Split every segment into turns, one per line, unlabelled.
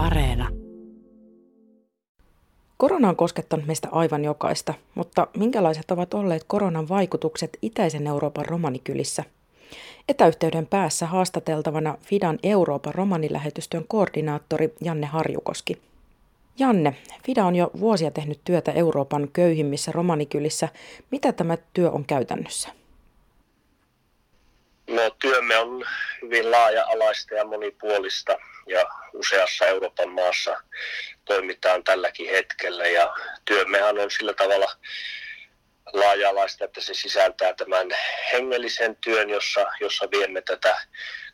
Areena. Korona on koskettanut meistä aivan jokaista, mutta minkälaiset ovat olleet koronan vaikutukset itäisen Euroopan romanikylissä? Etäyhteyden päässä haastateltavana Fidan Euroopan romanilähetystön koordinaattori Janne Harjukoski. Janne, Fida on jo vuosia tehnyt työtä Euroopan köyhimmissä romanikylissä. Mitä tämä työ on käytännössä?
No, työmme on hyvin laaja-alaista ja monipuolista ja useassa Euroopan maassa toimitaan tälläkin hetkellä ja työmmehän on sillä tavalla laaja-alaista, että se sisältää tämän hengellisen työn, jossa, jossa viemme tätä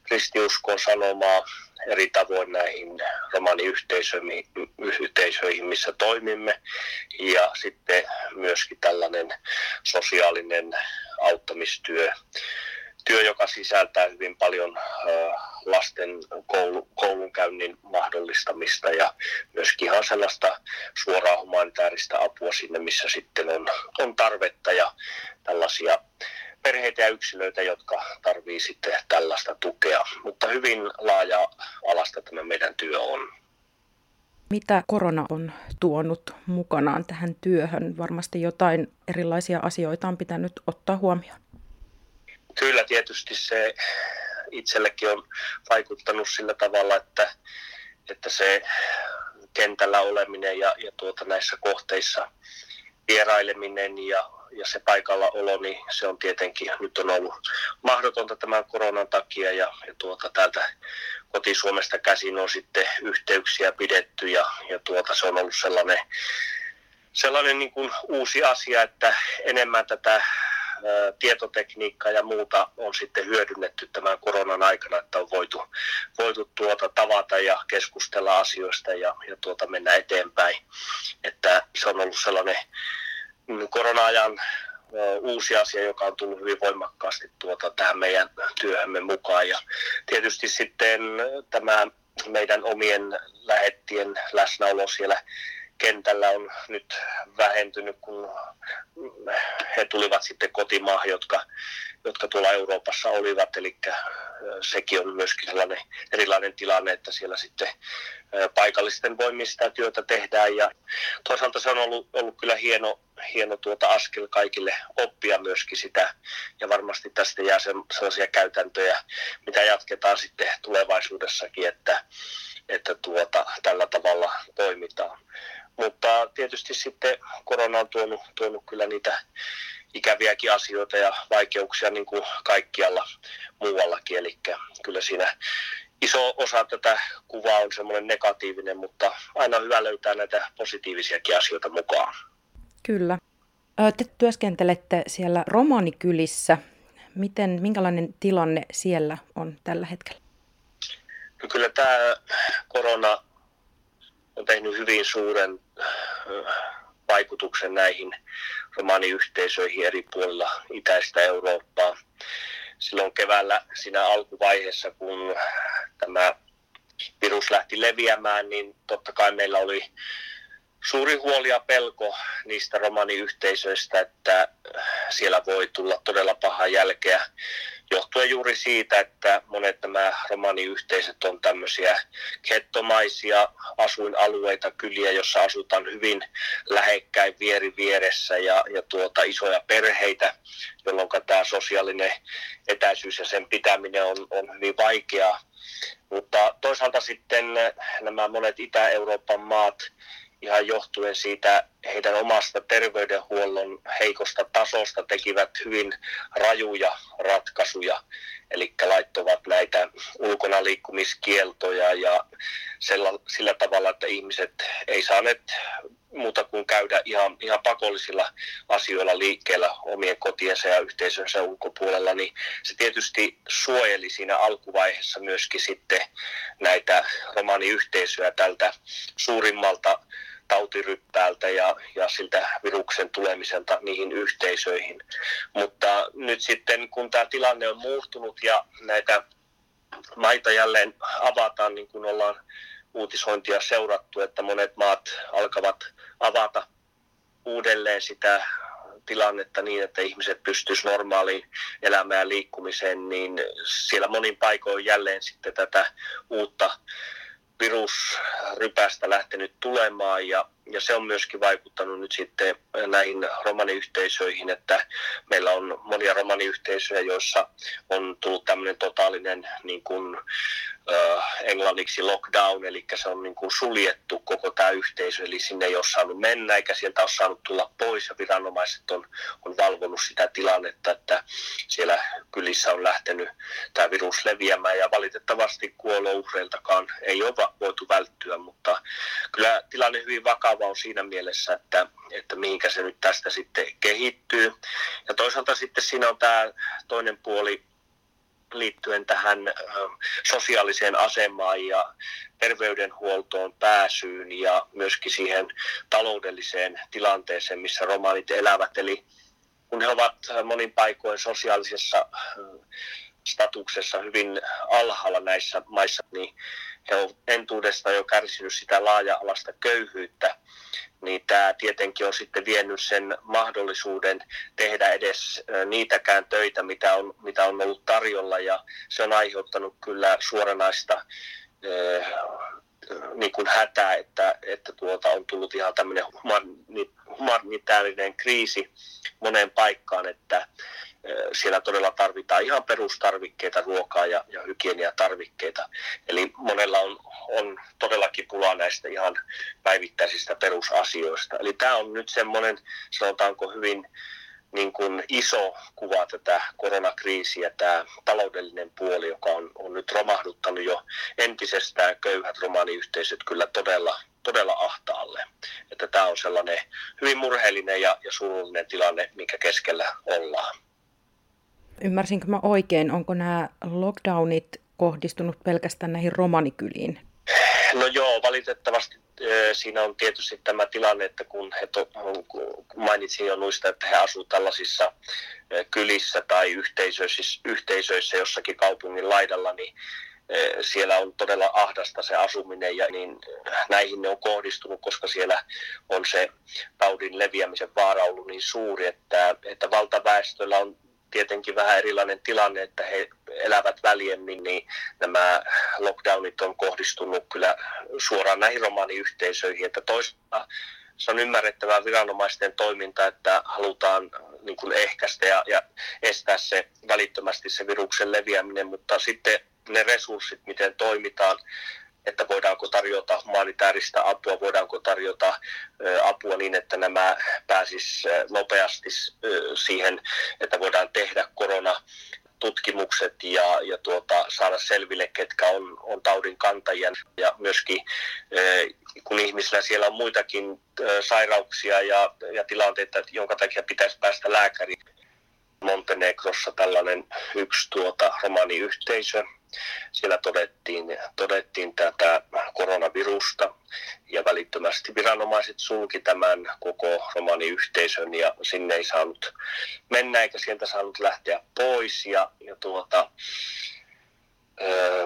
kristiuskon sanomaa eri tavoin näihin romaniyhteisöihin, missä toimimme. Ja sitten myöskin tällainen sosiaalinen auttamistyö, työ, joka sisältää hyvin paljon lasten koulu, koulunkäynnin mahdollistamista ja myöskin ihan sellaista suoraa humanitaarista apua sinne, missä sitten on, on tarvetta ja tällaisia perheitä ja yksilöitä, jotka tarvii sitten tällaista tukea. Mutta hyvin laaja-alasta tämä meidän työ on.
Mitä korona on tuonut mukanaan tähän työhön? Varmasti jotain erilaisia asioita on pitänyt ottaa huomioon.
Kyllä tietysti se itsellekin on vaikuttanut sillä tavalla, että, että se kentällä oleminen ja, ja tuota näissä kohteissa vieraileminen ja, ja se paikalla olo, niin se on tietenkin nyt on ollut mahdotonta tämän koronan takia ja, ja tuota, täältä koti-Suomesta käsin on sitten yhteyksiä pidetty ja, ja tuota, se on ollut sellainen, sellainen niin kuin uusi asia, että enemmän tätä tietotekniikkaa ja muuta on sitten hyödynnetty tämän koronan aikana, että on voitu, voitu tuota tavata ja keskustella asioista ja, ja tuota mennä eteenpäin. Että se on ollut sellainen mm, korona-ajan uusi asia, joka on tullut hyvin voimakkaasti tuota, tähän meidän työhömme mukaan. Ja tietysti sitten tämä meidän omien lähettien läsnäolo siellä kentällä on nyt vähentynyt, kun he tulivat sitten kotimaahan, jotka, jotka tuolla Euroopassa olivat. Eli sekin on myöskin sellainen erilainen tilanne, että siellä sitten paikallisten voimin sitä työtä tehdään. Ja toisaalta se on ollut, ollut kyllä hieno, hieno tuota askel kaikille oppia myöskin sitä. Ja varmasti tästä jää sellaisia käytäntöjä, mitä jatketaan sitten tulevaisuudessakin, että, että tuota, tällä tavalla toimitaan. Mutta tietysti sitten korona on tuonut, tuonut kyllä niitä ikäviäkin asioita ja vaikeuksia niin kuin kaikkialla muuallakin. Eli kyllä siinä iso osa tätä kuvaa on semmoinen negatiivinen, mutta aina hyvä löytää näitä positiivisiakin asioita mukaan.
Kyllä. Te työskentelette siellä romanikylissä. Miten, minkälainen tilanne siellä on tällä hetkellä?
No kyllä tämä korona on tehnyt hyvin suuren vaikutuksen näihin romaniyhteisöihin eri puolilla itäistä Eurooppaa. Silloin keväällä siinä alkuvaiheessa, kun tämä virus lähti leviämään, niin totta kai meillä oli suuri huoli ja pelko niistä romaniyhteisöistä, että siellä voi tulla todella paha jälkeä johtuen juuri siitä, että monet nämä romaniyhteisöt on tämmöisiä kettomaisia asuinalueita, kyliä, jossa asutaan hyvin lähekkäin vieri vieressä ja, ja tuota, isoja perheitä, jolloin tämä sosiaalinen etäisyys ja sen pitäminen on, on hyvin vaikeaa. Mutta toisaalta sitten nämä monet Itä-Euroopan maat, ihan johtuen siitä heidän omasta terveydenhuollon heikosta tasosta tekivät hyvin rajuja ratkaisuja, eli laittoivat näitä ulkona liikkumiskieltoja ja sillä, sillä tavalla, että ihmiset ei saaneet muuta kuin käydä ihan, ihan pakollisilla asioilla liikkeellä omien kotiensa ja yhteisönsä ulkopuolella, niin se tietysti suojeli siinä alkuvaiheessa myöskin sitten näitä romaniyhteisöjä tältä suurimmalta tautiryppäältä ja, ja siltä viruksen tulemiselta niihin yhteisöihin. Mutta nyt sitten kun tämä tilanne on muuttunut ja näitä maita jälleen avataan, niin kuin ollaan uutisointia seurattu, että monet maat alkavat avata uudelleen sitä tilannetta niin, että ihmiset pystyisivät normaaliin elämään ja liikkumiseen, niin siellä monin paikoin jälleen sitten tätä uutta virusrypästä lähtenyt tulemaan ja, ja se on myöskin vaikuttanut nyt sitten näihin romaniyhteisöihin, että meillä on monia romaniyhteisöjä, joissa on tullut tämmöinen totaalinen niin kuin, äh, englanniksi lockdown, eli se on niin kuin suljettu koko tämä yhteisö, eli sinne ei ole saanut mennä eikä sieltä ole saanut tulla pois ja viranomaiset on, on valvonut sitä tilannetta, että siellä kylissä on lähtenyt tämä virus leviämään ja valitettavasti kuolouhreiltakaan ei ole voitu välttyä, mutta kyllä tilanne hyvin vakava on siinä mielessä, että, että mihinkä se nyt tästä sitten kehittyy. Ja toisaalta sitten siinä on tämä toinen puoli, liittyen tähän sosiaaliseen asemaan ja terveydenhuoltoon pääsyyn ja myöskin siihen taloudelliseen tilanteeseen, missä romaanit elävät. Eli kun he ovat monin paikoin sosiaalisessa statuksessa hyvin alhaalla näissä maissa, niin he ovat entuudesta jo kärsinyt sitä laaja-alasta köyhyyttä, niin tämä tietenkin on sitten vienyt sen mahdollisuuden tehdä edes niitäkään töitä, mitä on, mitä on ollut tarjolla, ja se on aiheuttanut kyllä suoranaista niin kuin hätää, että, että tuota, on tullut ihan tämmöinen humanitaarinen kriisi moneen paikkaan, että siellä todella tarvitaan ihan perustarvikkeita, ruokaa ja, ja hygieniatarvikkeita. Eli monella on, on todellakin pulaa näistä ihan päivittäisistä perusasioista. Eli tämä on nyt semmoinen, sanotaanko hyvin niin kuin iso kuva tätä koronakriisiä, tämä taloudellinen puoli, joka on, on nyt romahduttanut jo entisestään köyhät romaaniyhteisöt kyllä todella, todella ahtaalle. Että tämä on sellainen hyvin murheellinen ja, ja surullinen tilanne, mikä keskellä ollaan.
Ymmärsinkö mä oikein, onko nämä lockdownit kohdistunut pelkästään näihin romanikyliin?
No joo, valitettavasti siinä on tietysti tämä tilanne, että kun he to, mainitsin jo noista, että he asuvat tällaisissa kylissä tai yhteisöissä, yhteisöissä jossakin kaupungin laidalla, niin siellä on todella ahdasta se asuminen ja niin näihin ne on kohdistunut, koska siellä on se taudin leviämisen vaara ollut niin suuri, että, että valtaväestöllä on tietenkin vähän erilainen tilanne, että he elävät väljemmin, niin nämä lockdownit on kohdistunut kyllä suoraan näihin romaaniyhteisöihin, että toisaalta se on ymmärrettävää viranomaisten toiminta, että halutaan niin kuin ehkäistä ja, ja estää se välittömästi se viruksen leviäminen, mutta sitten ne resurssit, miten toimitaan, että voidaanko tarjota humanitaarista apua, voidaanko tarjota apua niin, että nämä pääsis nopeasti siihen, että voidaan tehdä korona tutkimukset ja, ja tuota, saada selville, ketkä on, on taudin kantajia. Ja myöskin kun ihmisillä siellä on muitakin sairauksia ja, ja tilanteita, jonka takia pitäisi päästä lääkäriin. Montenegrossa tällainen yksi tuota, romaniyhteisö, siellä todettiin, todettiin tätä koronavirusta ja välittömästi viranomaiset sulki tämän koko romaniyhteisön ja sinne ei saanut mennä eikä sieltä saanut lähteä pois. Ja, ja tuota,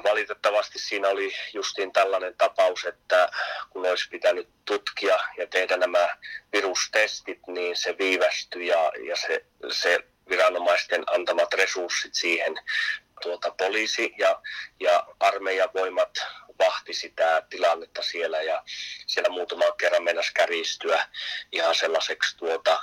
Valitettavasti siinä oli justiin tällainen tapaus, että kun olisi pitänyt tutkia ja tehdä nämä virustestit, niin se viivästyi ja, ja se, se viranomaisten antamat resurssit siihen tuota, poliisi ja, ja armeijavoimat vahti sitä tilannetta siellä ja siellä muutaman kerran mennäisi käristyä ihan sellaiseksi tuota,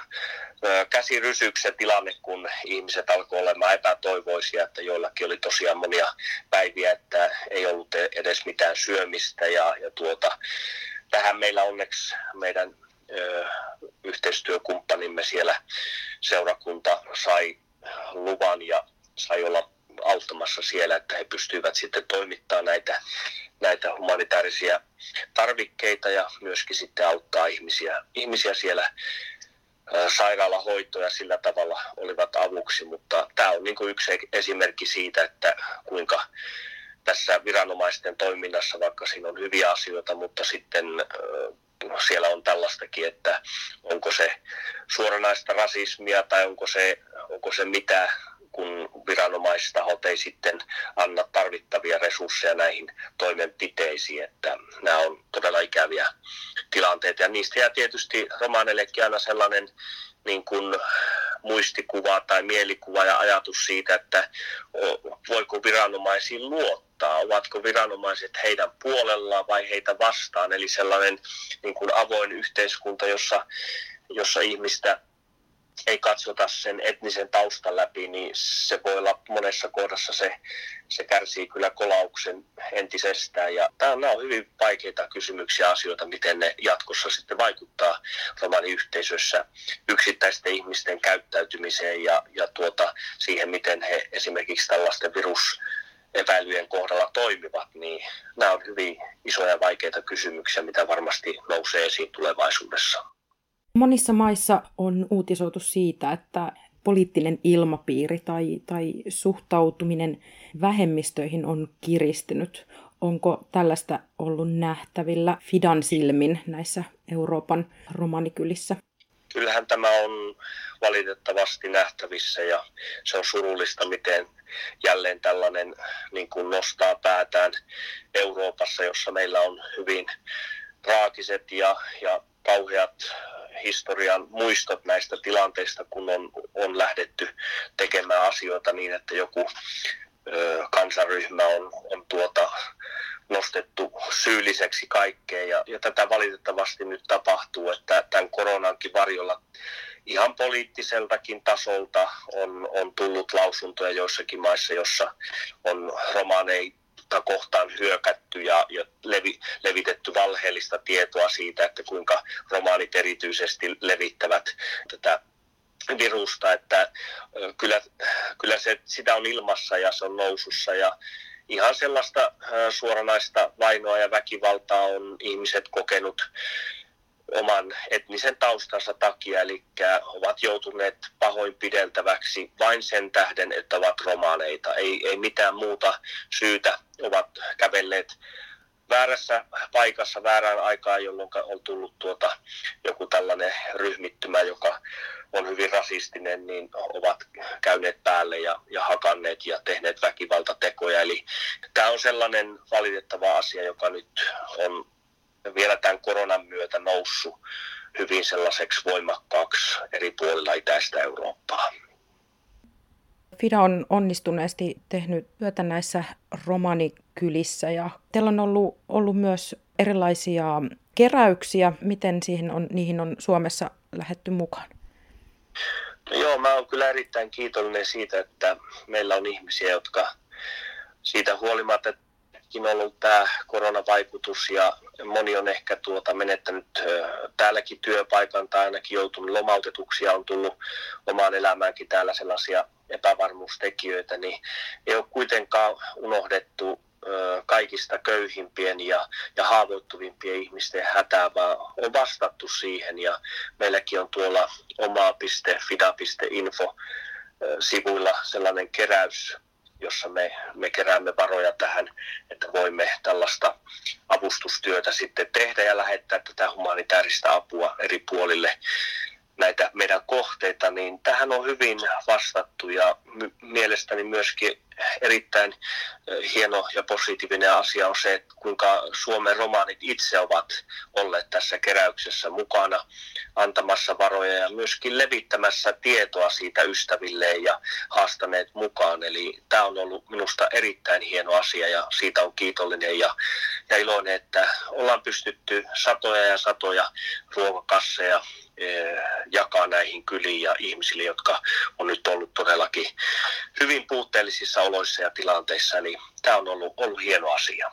käsirysyksi tilanne, kun ihmiset alkoi olemaan epätoivoisia, että joillakin oli tosiaan monia päiviä, että ei ollut e-, edes mitään syömistä ja, ja tuota, tähän meillä onneksi meidän ö, yhteistyökumppanimme siellä seurakunta sai luvan ja sai olla auttamassa siellä, että he pystyivät sitten toimittamaan näitä, näitä humanitaarisia tarvikkeita ja myöskin sitten auttaa ihmisiä, ihmisiä siellä sairaalahoitoja sillä tavalla olivat avuksi, mutta tämä on niin kuin yksi esimerkki siitä, että kuinka tässä viranomaisten toiminnassa, vaikka siinä on hyviä asioita, mutta sitten siellä on tällaistakin, että onko se suoranaista rasismia tai onko se, onko se mitä viranomaistahot ei sitten anna tarvittavia resursseja näihin toimenpiteisiin, että nämä on todella ikäviä tilanteita. Ja niistä jää tietysti romaanellekin aina sellainen niin kuin muistikuva tai mielikuva ja ajatus siitä, että voiko viranomaisiin luottaa, ovatko viranomaiset heidän puolellaan vai heitä vastaan. Eli sellainen niin kuin avoin yhteiskunta, jossa, jossa ihmistä ei katsota sen etnisen taustan läpi, niin se voi olla monessa kohdassa se, se kärsii kyllä kolauksen entisestään. Ja nämä on hyvin vaikeita kysymyksiä asioita, miten ne jatkossa sitten vaikuttaa romaniyhteisössä yksittäisten ihmisten käyttäytymiseen ja, ja tuota, siihen, miten he esimerkiksi tällaisten virus epäilyjen kohdalla toimivat, niin nämä on hyvin isoja ja vaikeita kysymyksiä, mitä varmasti nousee esiin tulevaisuudessa.
Monissa maissa on uutisoitu siitä, että poliittinen ilmapiiri tai, tai suhtautuminen vähemmistöihin on kiristynyt. Onko tällaista ollut nähtävillä Fidan silmin näissä Euroopan romanikylissä?
Kyllähän tämä on valitettavasti nähtävissä ja se on surullista, miten jälleen tällainen niin kuin nostaa päätään Euroopassa, jossa meillä on hyvin traagiset ja, ja kauheat historian muistot näistä tilanteista, kun on, on lähdetty tekemään asioita niin, että joku ö, kansaryhmä on, on tuota, nostettu syylliseksi kaikkeen. Ja, ja tätä valitettavasti nyt tapahtuu, että tämän koronankin varjolla ihan poliittiseltakin tasolta on, on tullut lausuntoja joissakin maissa, jossa on romaneita kohtaan hyökätty ja, ja levi, levitetty valheellista tietoa siitä, että kuinka romaanit erityisesti levittävät tätä virusta, että kyllä, kyllä se, sitä on ilmassa ja se on nousussa ja ihan sellaista suoranaista vainoa ja väkivaltaa on ihmiset kokenut oman etnisen taustansa takia, eli ovat joutuneet pahoinpideltäväksi vain sen tähden, että ovat romaaneita. Ei, ei mitään muuta syytä, ovat kävelleet väärässä paikassa väärään aikaan, jolloin on tullut tuota, joku tällainen ryhmittymä, joka on hyvin rasistinen, niin ovat käyneet päälle ja, ja hakanneet ja tehneet väkivaltatekoja. Eli tämä on sellainen valitettava asia, joka nyt on vielä tämän koronan myötä noussut hyvin sellaiseksi voimakkaaksi eri puolilla itäistä Eurooppaa.
FIDA on onnistuneesti tehnyt työtä näissä romanikylissä ja teillä on ollut, ollut myös erilaisia keräyksiä. Miten siihen on, niihin on Suomessa lähetty mukaan?
No joo, mä oon kyllä erittäin kiitollinen siitä, että meillä on ihmisiä, jotka siitä huolimatta, että on ollut tämä koronavaikutus ja moni on ehkä tuota menettänyt täälläkin työpaikan tai ainakin joutunut lomautetuksi ja on tullut omaan elämäänkin täällä sellaisia epävarmuustekijöitä, niin ei ole kuitenkaan unohdettu kaikista köyhimpien ja, ja haavoittuvimpien ihmisten hätää, vaan on vastattu siihen ja meilläkin on tuolla oma.fida.info sivuilla sellainen keräys jossa me, me keräämme varoja tähän, että voimme tällaista avustustyötä sitten tehdä ja lähettää tätä humanitaarista apua eri puolille näitä meidän kohteita, niin tähän on hyvin vastattu ja mielestäni myöskin erittäin hieno ja positiivinen asia on se, että kuinka Suomen romaanit itse ovat olleet tässä keräyksessä mukana antamassa varoja ja myöskin levittämässä tietoa siitä ystävilleen ja haastaneet mukaan. Eli tämä on ollut minusta erittäin hieno asia ja siitä on kiitollinen ja, ja iloinen, että ollaan pystytty satoja ja satoja ruokakasseja Eh, jakaa näihin kyliin ja ihmisille, jotka on nyt ollut todellakin hyvin puutteellisissa oloissa ja tilanteissa. Eli tämä on ollut, ollut hieno asia.